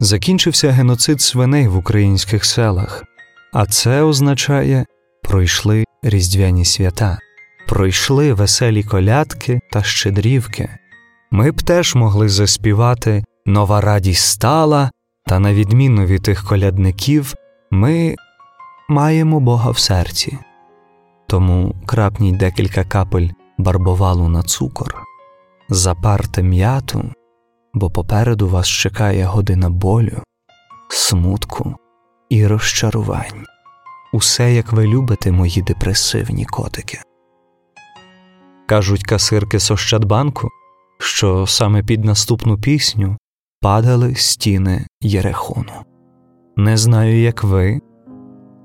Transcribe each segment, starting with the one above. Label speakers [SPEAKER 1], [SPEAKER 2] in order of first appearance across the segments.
[SPEAKER 1] закінчився геноцид свиней в українських селах, а це означає пройшли різдвяні свята, пройшли веселі колядки та щедрівки. Ми б теж могли заспівати Нова радість стала, та, на відміну від тих колядників, ми маємо Бога в серці. Тому крапніть декілька капель барбовалу на цукор, запарте м'яту, бо попереду вас чекає година болю, смутку і розчарувань. Усе, як ви любите, мої депресивні котики. Кажуть касирки з Ощадбанку, що саме під наступну пісню падали стіни Єрехону. Не знаю, як ви,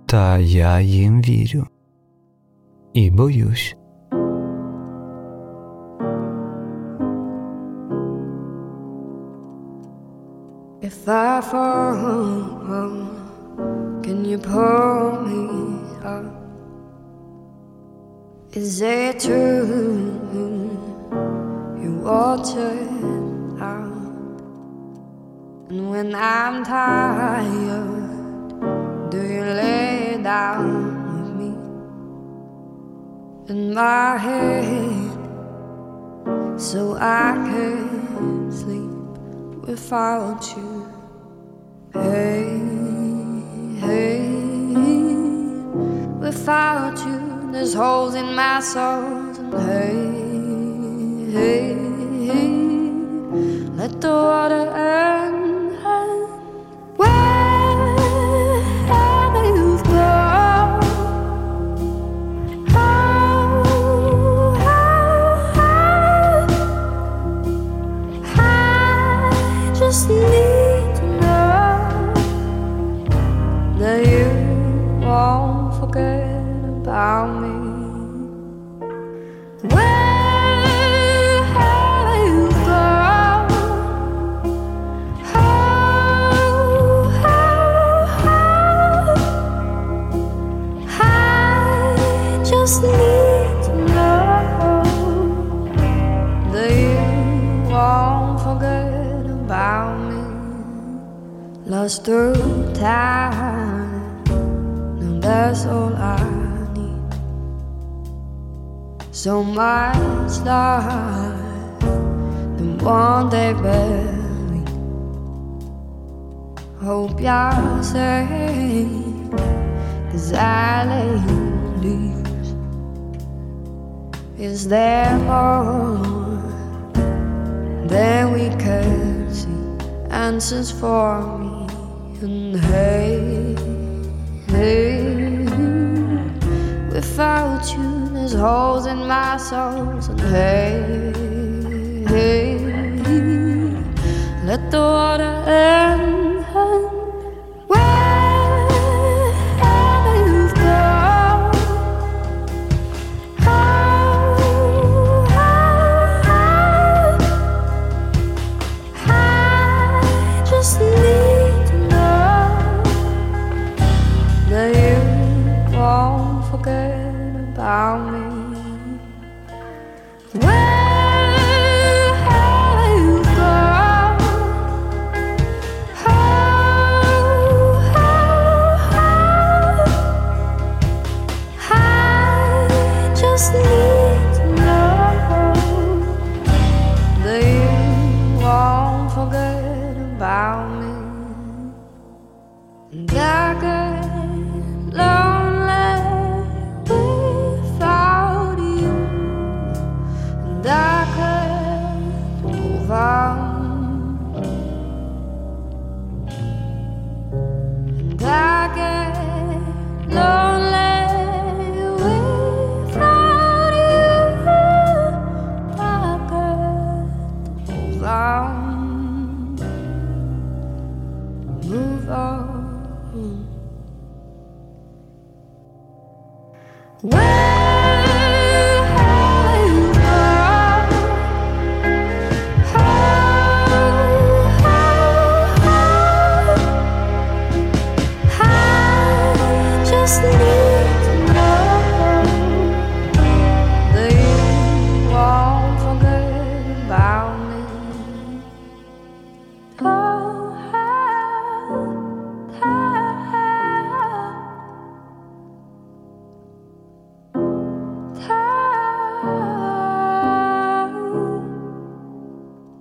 [SPEAKER 1] та я їм вірю і боюсь.
[SPEAKER 2] If I fall, um, can you pull me up? Is it true you watered out? And when I'm tired, do you lay down with me in my head so I can sleep without you? Hey, hey, without you, there's holes in my soul. And hey, hey, hey, let the water end. Wherever Lost through time, and that's all I need. So much life, the one day buried. Hope you're safe, cause I lay leaves. Is there more than we can see? Answers for hey, hey, without you, there's holes in my soul, and hey, hey, let the water end.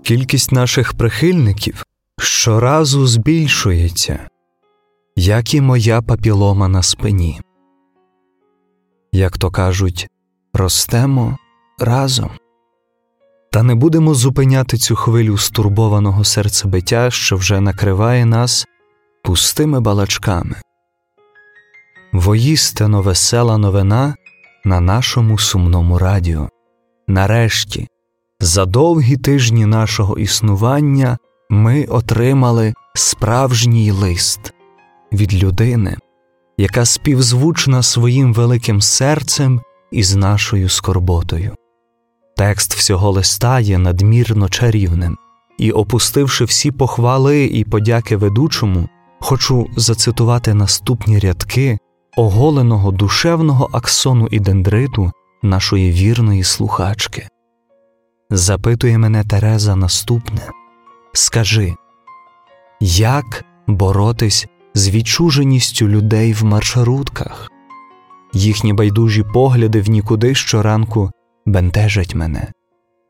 [SPEAKER 1] Кількість наших прихильників щоразу збільшується, як і моя папілома на спині. Як то кажуть, ростемо разом. Та не будемо зупиняти цю хвилю стурбованого серцебиття, що вже накриває нас пустими балачками. Воїстину весела новина на нашому сумному радіо. Нарешті, за довгі тижні нашого існування, ми отримали справжній лист від людини, яка співзвучна своїм великим серцем із нашою скорботою. Текст всього листа є надмірно чарівним, і, опустивши всі похвали і подяки ведучому, хочу зацитувати наступні рядки оголеного душевного аксону і дендриту нашої вірної слухачки. Запитує мене Тереза наступне Скажи, як боротись з відчуженістю людей в маршрутках? Їхні байдужі погляди в нікуди щоранку бентежать мене.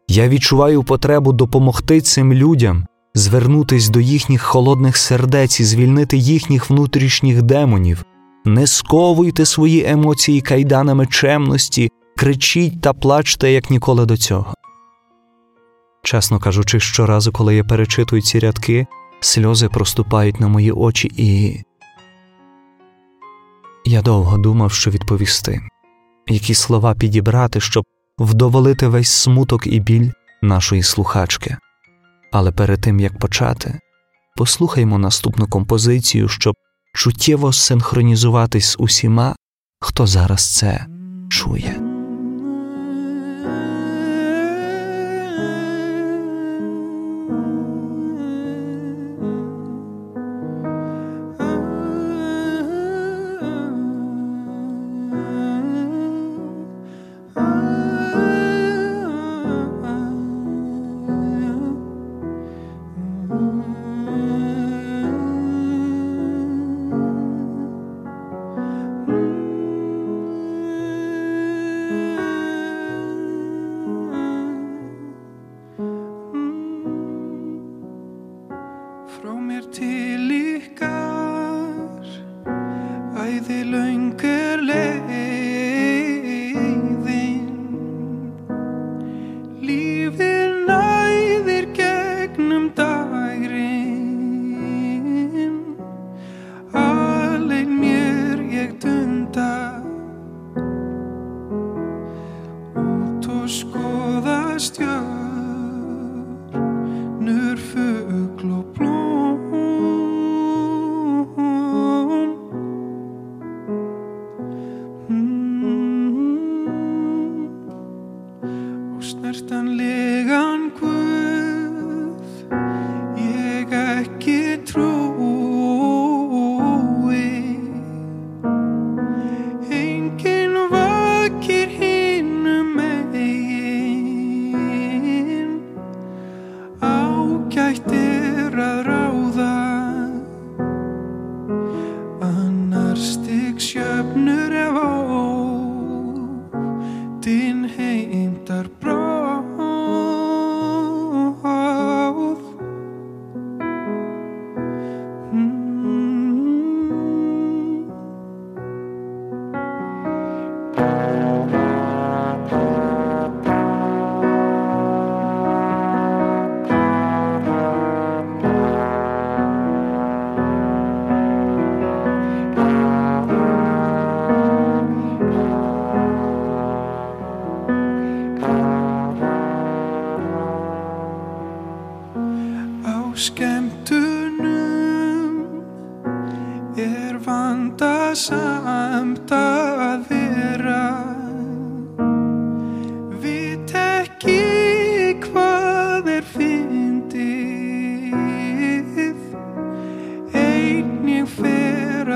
[SPEAKER 1] Я відчуваю потребу допомогти цим людям, звернутись до їхніх холодних сердець і звільнити їхніх внутрішніх демонів, не сковуйте свої емоції кайданами чемності, кричіть та плачте, як ніколи до цього. Чесно кажучи, щоразу, коли я перечитую ці рядки, сльози проступають на мої очі, і я довго думав, що відповісти, які слова підібрати, щоб вдоволити весь смуток і біль нашої слухачки. Але перед тим як почати, послухаймо наступну композицію, щоб чуттєво синхронізуватись з усіма, хто зараз це чує.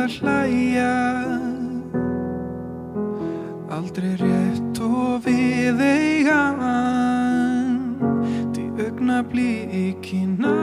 [SPEAKER 1] að hlæja. Aldrei rétt og við eiga Því augna blíkina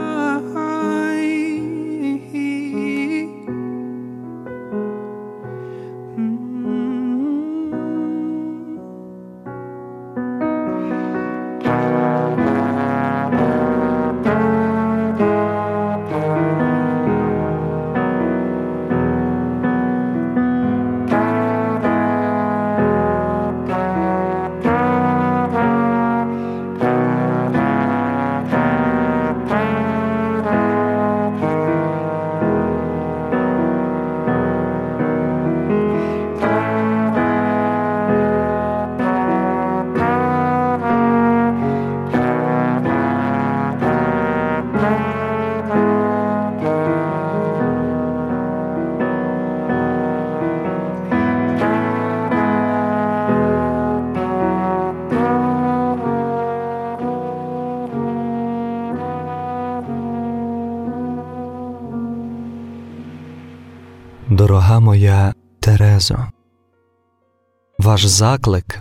[SPEAKER 1] ваш заклик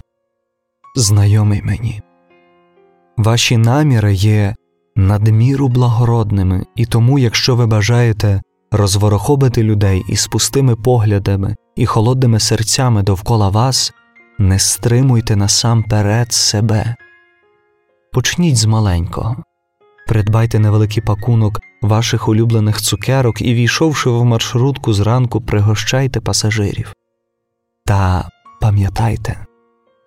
[SPEAKER 1] знайомий мені. Ваші наміри є надміру благородними, і тому, якщо ви бажаєте розворохобити людей із пустими поглядами і холодними серцями довкола вас, не стримуйте насамперед себе. Почніть з маленького, придбайте невеликий пакунок ваших улюблених цукерок і, війшовши в маршрутку зранку, пригощайте пасажирів. Та пам'ятайте,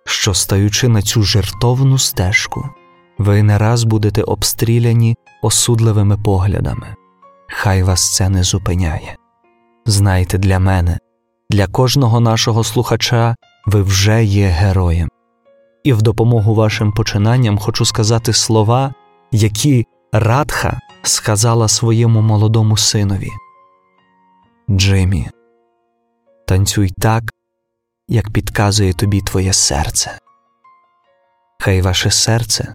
[SPEAKER 1] що стаючи на цю жертовну стежку, ви не раз будете обстріляні осудливими поглядами. Хай вас це не зупиняє. Знайте, для мене, для кожного нашого слухача ви вже є героєм, і в допомогу вашим починанням хочу сказати слова, які Радха сказала своєму молодому синові Джиммі, танцюй так, як підказує тобі твоє серце. Хай ваше серце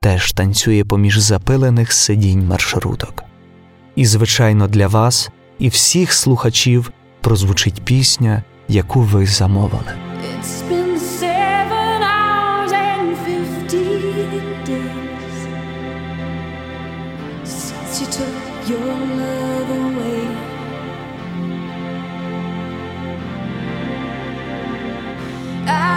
[SPEAKER 1] теж танцює поміж запилених сидінь маршруток. І, звичайно, для вас і всіх слухачів прозвучить пісня, яку ви замовили.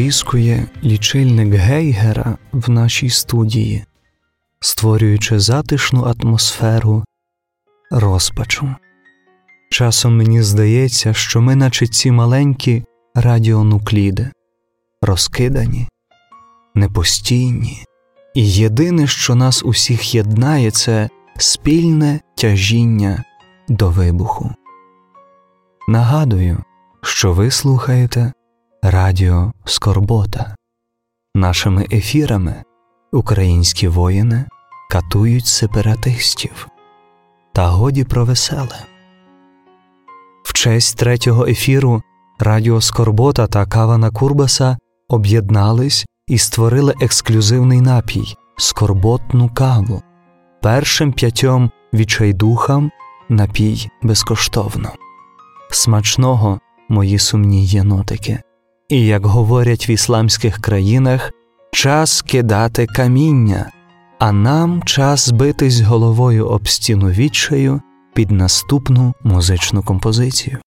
[SPEAKER 3] потріскує лічильник Гейгера в нашій студії, створюючи затишну атмосферу розпачу. Часом мені здається, що ми, наче ці маленькі радіонукліди, розкидані, непостійні, і єдине, що нас усіх єднає, це спільне тяжіння до вибуху. Нагадую, що ви слухаєте Радіо Скорбота. Нашими ефірами українські воїни катують сепаратистів. Та годі про веселе. В честь третього ефіру Радіо Скорбота та Кавана Курбаса об'єднались і створили ексклюзивний напій скорботну каву. Першим п'ятьом відчайдухам напій безкоштовно. Смачного, мої сумні єнотики. І, як говорять в ісламських країнах, час кидати каміння, а нам час битись головою об стіну відчаю під наступну музичну композицію.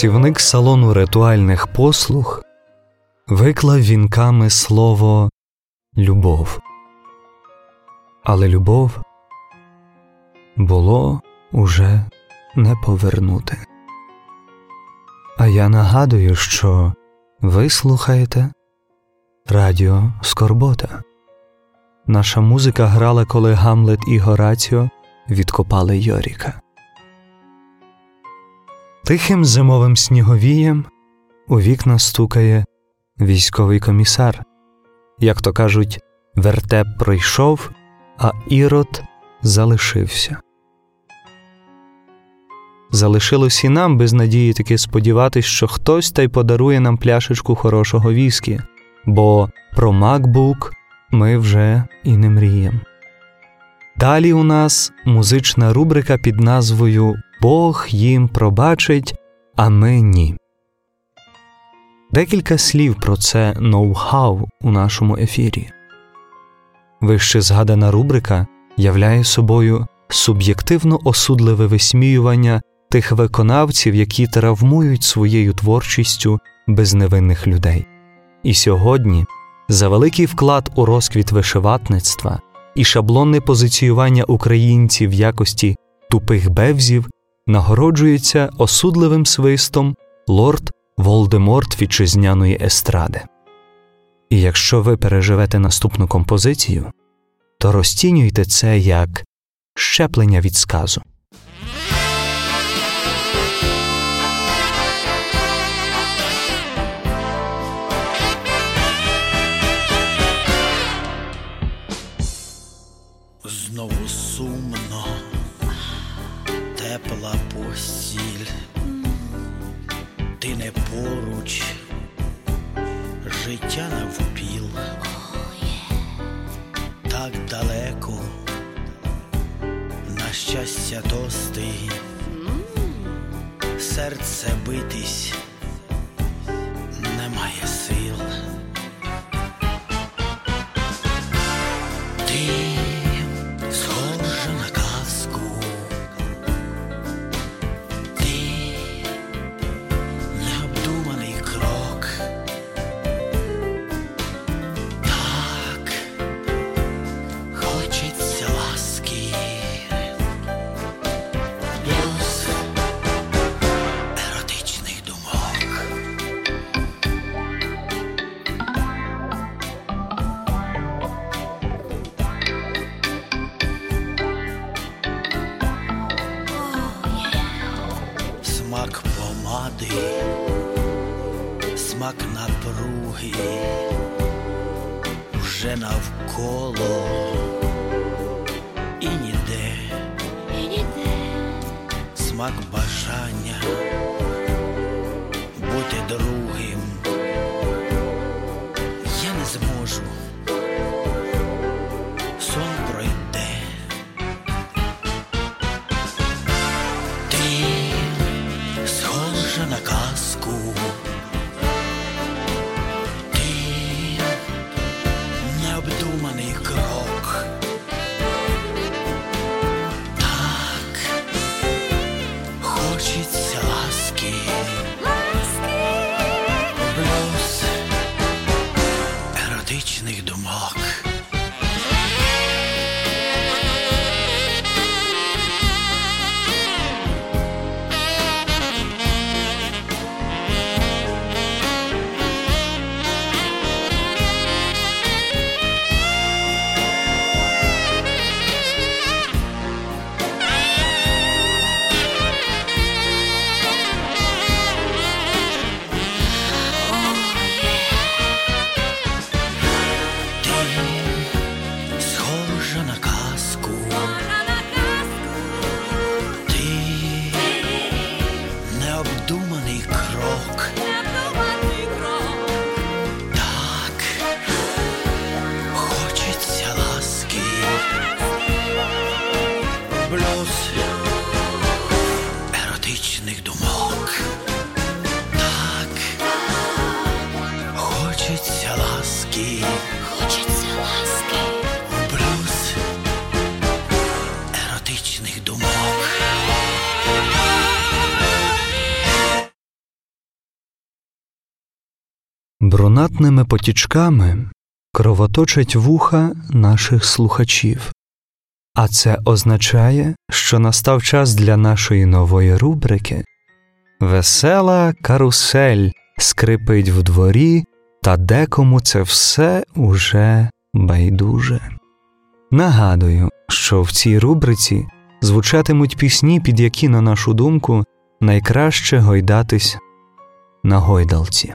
[SPEAKER 3] Працівник салону ритуальних послуг виклав вінками слово любов. Але любов було уже не повернути. А я нагадую, що ви слухаєте Радіо Скорбота. Наша музика грала, коли Гамлет і Гораціо відкопали Йоріка. Тихим зимовим сніговієм у вікна стукає військовий комісар. Як то кажуть, вертеп пройшов, а ірод залишився. Залишилось і нам без надії таки сподіватись, що хтось та й подарує нам пляшечку хорошого віскі, бо про MacBook ми вже і не мрієм.
[SPEAKER 1] Далі у нас музична рубрика під назвою Бог їм пробачить, а ми ні. Декілька слів про це ноу-хау у нашому ефірі. Вище згадана рубрика являє собою суб'єктивно осудливе висміювання тих виконавців, які травмують своєю творчістю безневинних людей. І сьогодні за великий вклад у розквіт вишиватництва і шаблонне позиціювання українців в якості тупих бевзів нагороджується осудливим свистом лорд Волдеморт вітчизняної естради. І якщо ви переживете наступну композицію, то розцінюйте це як щеплення від сказу.
[SPEAKER 4] Поруч, життя навпіл, так далеко, на щастя тости, серце битись немає
[SPEAKER 1] Брунатними потічками кровоточать вуха наших слухачів. А це означає, що настав час для нашої нової рубрики Весела карусель скрипить в дворі, та декому це все уже байдуже. Нагадую, що в цій рубриці звучатимуть пісні, під які, на нашу думку, найкраще гойдатись на гойдалці.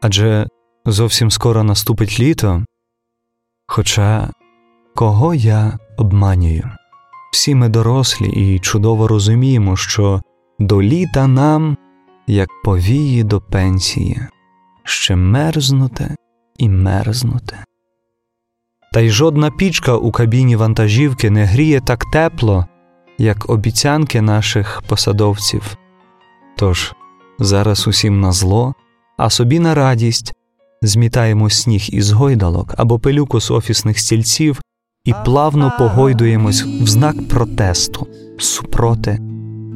[SPEAKER 1] Адже зовсім скоро наступить літо. Хоча кого я обманюю? Всі ми дорослі і чудово розуміємо, що до літа нам, як повії до пенсії, ще мерзнути і мерзнути. Та й жодна пічка у кабіні вантажівки не гріє так тепло, як обіцянки наших посадовців. Тож зараз усім на зло, а собі на радість змітаємо сніг із гойдалок або пилюку з офісних стільців і плавно погойдуємось в знак протесту супроти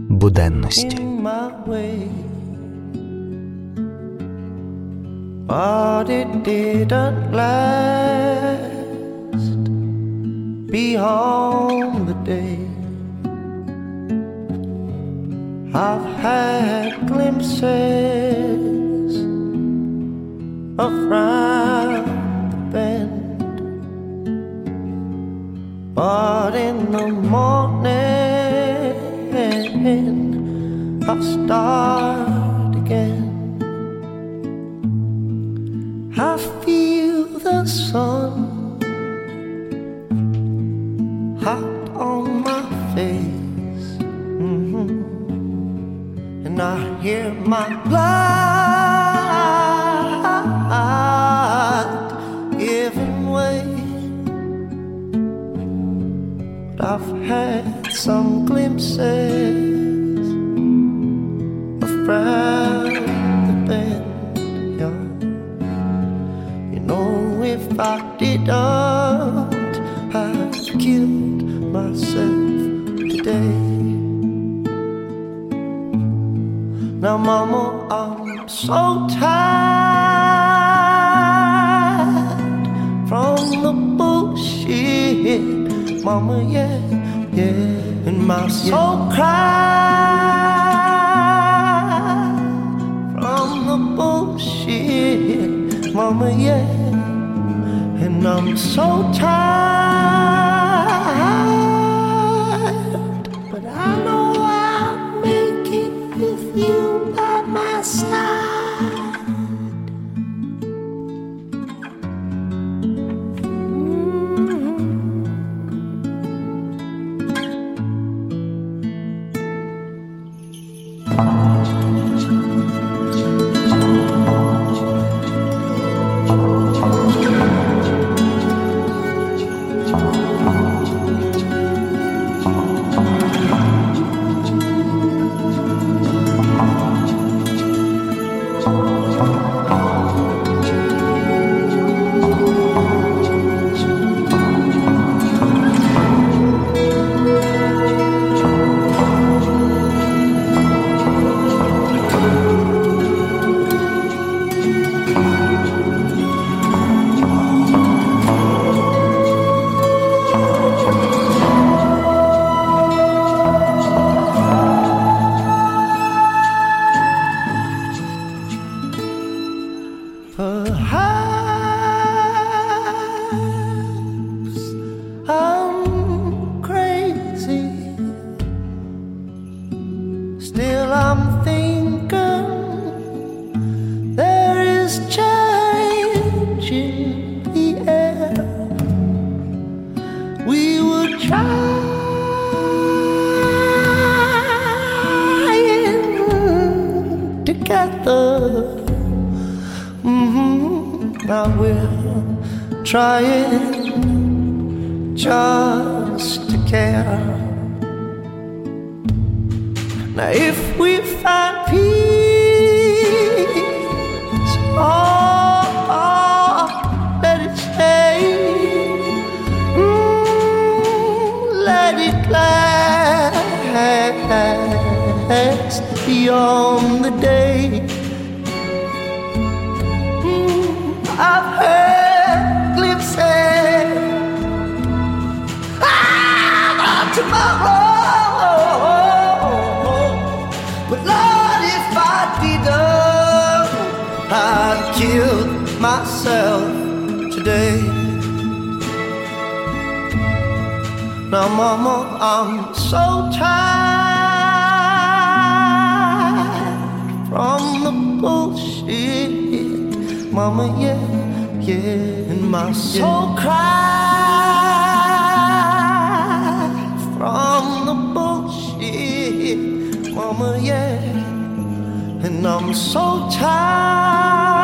[SPEAKER 1] буденності.
[SPEAKER 5] But it didn't last beyond the day. I've had glimpses of round the bend, but in the morning I start again. I feel the sun hot on my face, Mhm. and I hear my blood I've had some glimpses of round the bend. Yeah. You know, if I didn't, I'd killed myself today. Now, Mama, I'm so tired from the bullshit, Mama, yeah, yeah, and my soul cries from the bullshit, Mama, yeah, and I'm so tired, myself today. Now, Mama, I'm so tired from the bullshit. Mama, yeah, yeah, and my soul cries from the bullshit. Mama, yeah, and I'm so tired,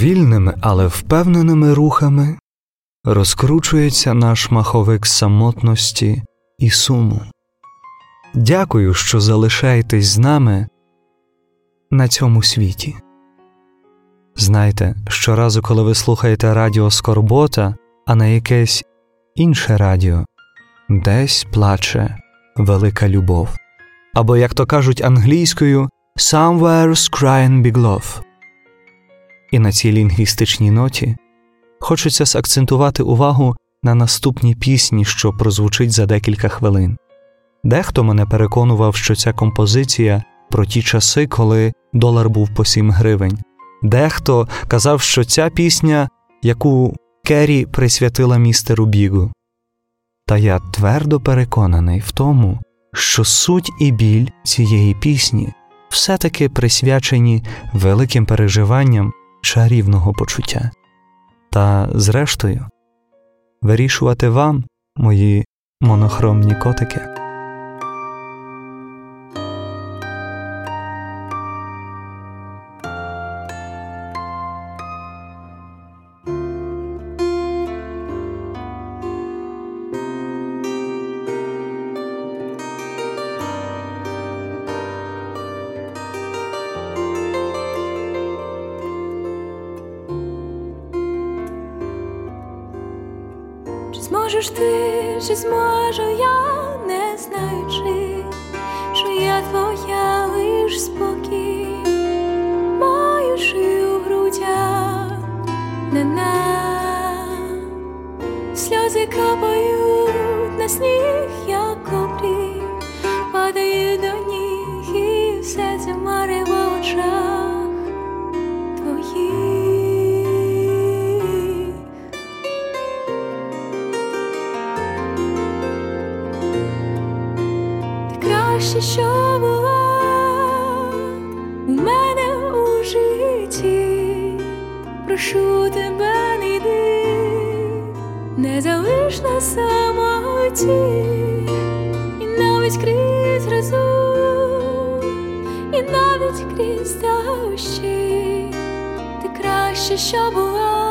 [SPEAKER 1] Повільними, але впевненими рухами розкручується наш маховик самотності і суму. Дякую, що залишаєтесь з нами на цьому світі. Знайте, щоразу, коли ви слухаєте радіо Скорбота, а не якесь інше радіо, десь плаче велика любов. Або, як то кажуть англійською, Somewhere's crying big love. І на цій лінгвістичній ноті хочеться сакцентувати увагу на наступній пісні, що прозвучить за декілька хвилин. Дехто мене переконував, що ця композиція про ті часи, коли долар був по 7 гривень. Дехто казав, що ця пісня, яку Керрі присвятила містеру Бігу. Та я твердо переконаний в тому, що суть і біль цієї пісні все-таки присвячені великим переживанням чарівного почуття. Та, зрештою, вирішувати вам, мої монохромні котики.
[SPEAKER 6] Прошу тебе, не йди, не залиш на самоті, і навіть крізь разу, і навіть крізь дощі. Ти краще, що була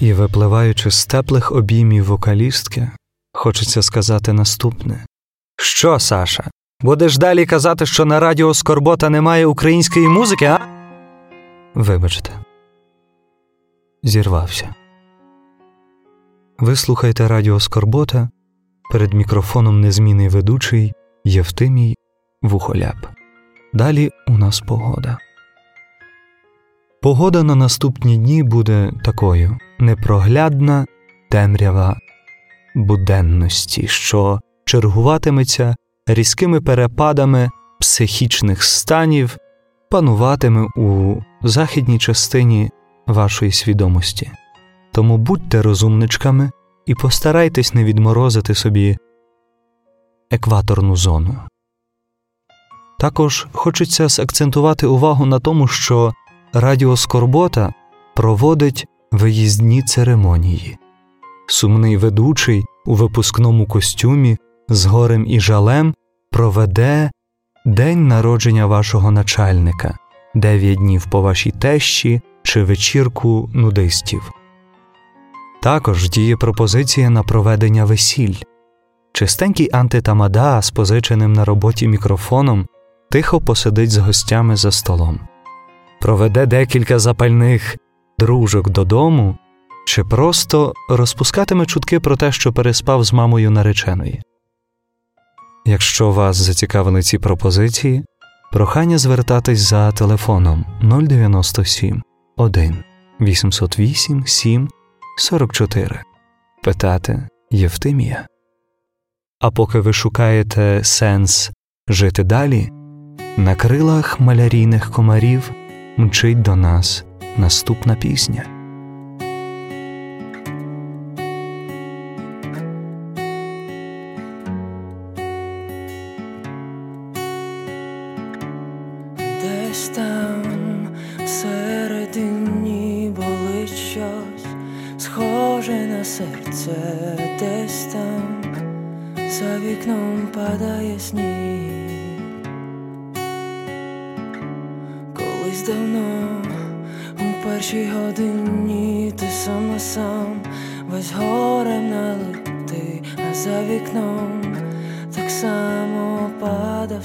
[SPEAKER 6] І
[SPEAKER 1] випливаючи з теплих обіймів вокалістки, хочеться сказати наступне: Що, Саша, будеш далі казати, що на радіо Скорбота немає української музики, а? Вибачте, зірвався. Ви слухаєте Радіо Скорбота перед мікрофоном незмінний ведучий Євтимій Вухоляп. Далі у нас погода. Погода на наступні дні буде такою непроглядна темрява буденності, що чергуватиметься різкими перепадами психічних станів, пануватиме у західній частині вашої свідомості. Тому будьте розумничками і постарайтесь не відморозити собі екваторну зону. Також хочеться закцентувати увагу на тому, що Радіо Скорбота проводить виїздні церемонії. Сумний ведучий у випускному костюмі з горем і жалем проведе день народження вашого начальника, дев'ять днів по вашій тещі чи вечірку нудистів. Також діє пропозиція на проведення весіль. Чистенький антитамада з позиченим на роботі мікрофоном тихо посидить з гостями за столом, проведе декілька запальних дружок додому чи просто розпускатиме чутки про те, що переспав з мамою нареченої. Якщо вас зацікавили ці пропозиції, прохання звертатись за телефоном 097 1 808 7 44 питати Євтимія. А поки ви шукаєте сенс жити далі, на крилах малярійних комарів мчить до нас наступна пісня.
[SPEAKER 7] Налитий, а за вікном так само падав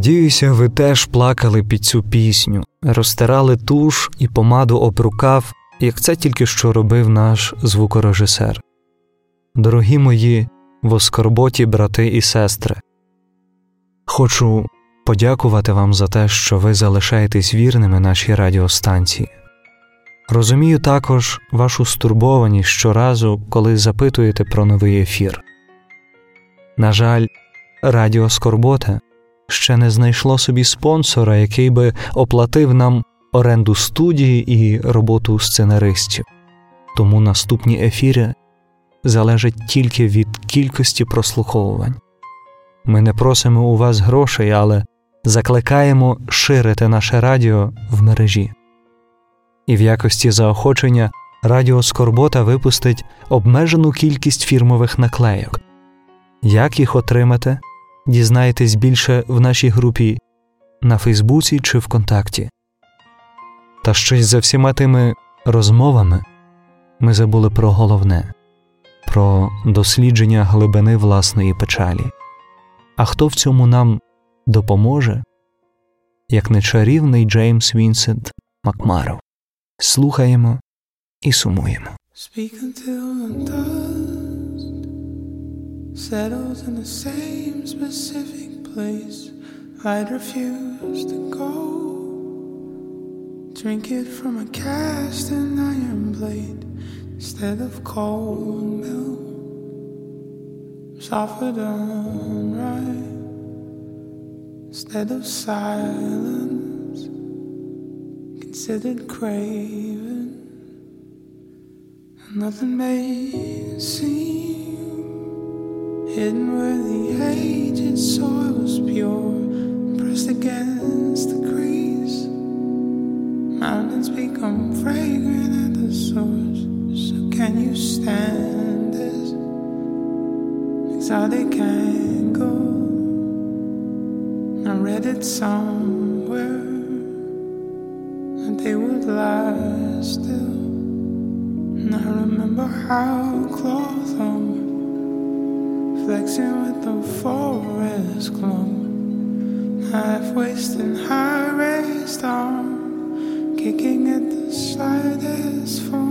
[SPEAKER 1] Надіюся, ви теж плакали під цю пісню, розтирали туш і помаду об рукав, як це тільки що робив наш звукорежисер. Дорогі мої в скорботі брати і сестри, хочу подякувати вам за те, що ви залишаєтесь вірними нашій радіостанції. Розумію також вашу стурбованість щоразу, коли запитуєте про новий ефір. На жаль, Радіо Скорбота ще не знайшло собі спонсора, який би оплатив нам оренду студії і роботу сценаристів, тому наступні ефіри залежать тільки від кількості прослуховувань. Ми не просимо у вас грошей, але закликаємо ширити наше радіо в мережі. І в якості заохочення Радіо Скорбота випустить обмежену кількість фірмових наклейок. Як їх отримати, дізнаєтесь більше в нашій групі на Фейсбуці чи ВКонтакті. Та щось за всіма тими розмовами ми забули про головне про дослідження глибини власної печалі. А хто в цьому нам допоможе, як не чарівний Джеймс Вінсент Макмаров? Слухаємо і сумуємо.
[SPEAKER 8] Speak until the dust settles in the same specific place. I'd refuse to go. Drink it from a cast and iron blade instead of cold milk. Suffered unright instead of silence. Considered craven. Nothing made seem hidden where the aged soil's pure, pressed against the crease. Mountains become fragrant at the source. So can you stand this exotic angle? I read it somewhere that they would lie still. And I remember how hung, flexing with the forest glow. Half wasted, high raised arm, kicking at the slightest foam.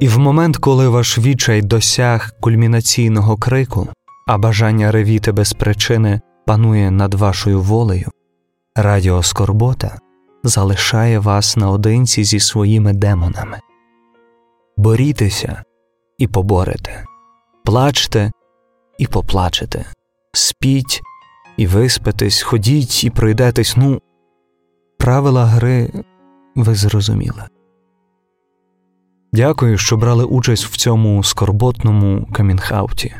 [SPEAKER 1] І в момент, коли ваш відчай досяг кульмінаційного крику, а бажання ревіти без причини панує над вашою волею, радіо Скорбота залишає вас наодинці зі своїми демонами. Борітеся і поборете, плачте і поплачете, спіть і виспитесь, ходіть і пройдетесь. Ну, правила гри ви зрозуміли. Дякую, що брали участь в цьому скорботному камінхауті.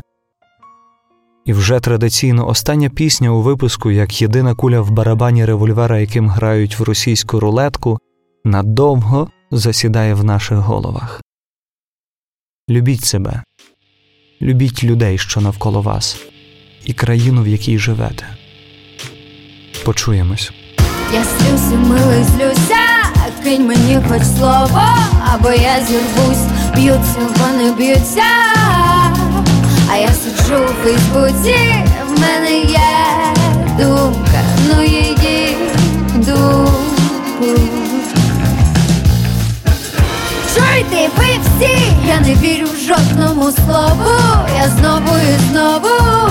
[SPEAKER 1] І вже традиційно остання пісня у випуску, як єдина куля в барабані револьвера, яким грають в російську рулетку, надовго засідає в наших головах. Любіть себе, любіть людей, що навколо вас, і країну, в якій живете. Почуємось.
[SPEAKER 2] Я слюся, милий, злюся, кинь мені хоч слово, або я зірвусь, б'ються, вони б'ються, а я сиджу у Фейсбуці, в мене є думка, ну її думку. Чуйте, ви всі, я не вірю жодному слову, я знову і знову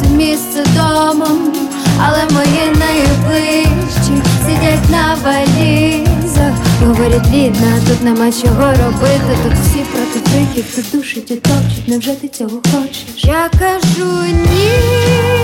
[SPEAKER 2] це місце домом, але мої найближчі сидять на валізах, говорять рідна, тут нема чого робити, тут всі проти криків, тут душить і топчуть, невже ти цього хочеш? Я кажу ні.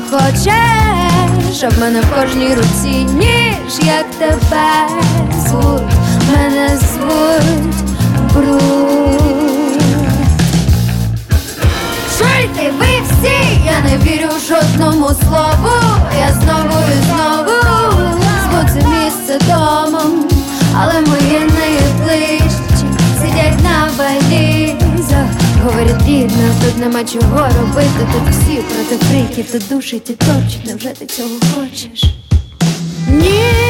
[SPEAKER 2] Ти хочеш? Щоб мене в кожній руці ніж, як тебе звуть, мене звуть Бруд. Чуйте, ви всі, я не вірю жодному слову. Я знову нема чого робити, тут всі проти фріків, тут душить і точить, невже ти цього хочеш? Ні.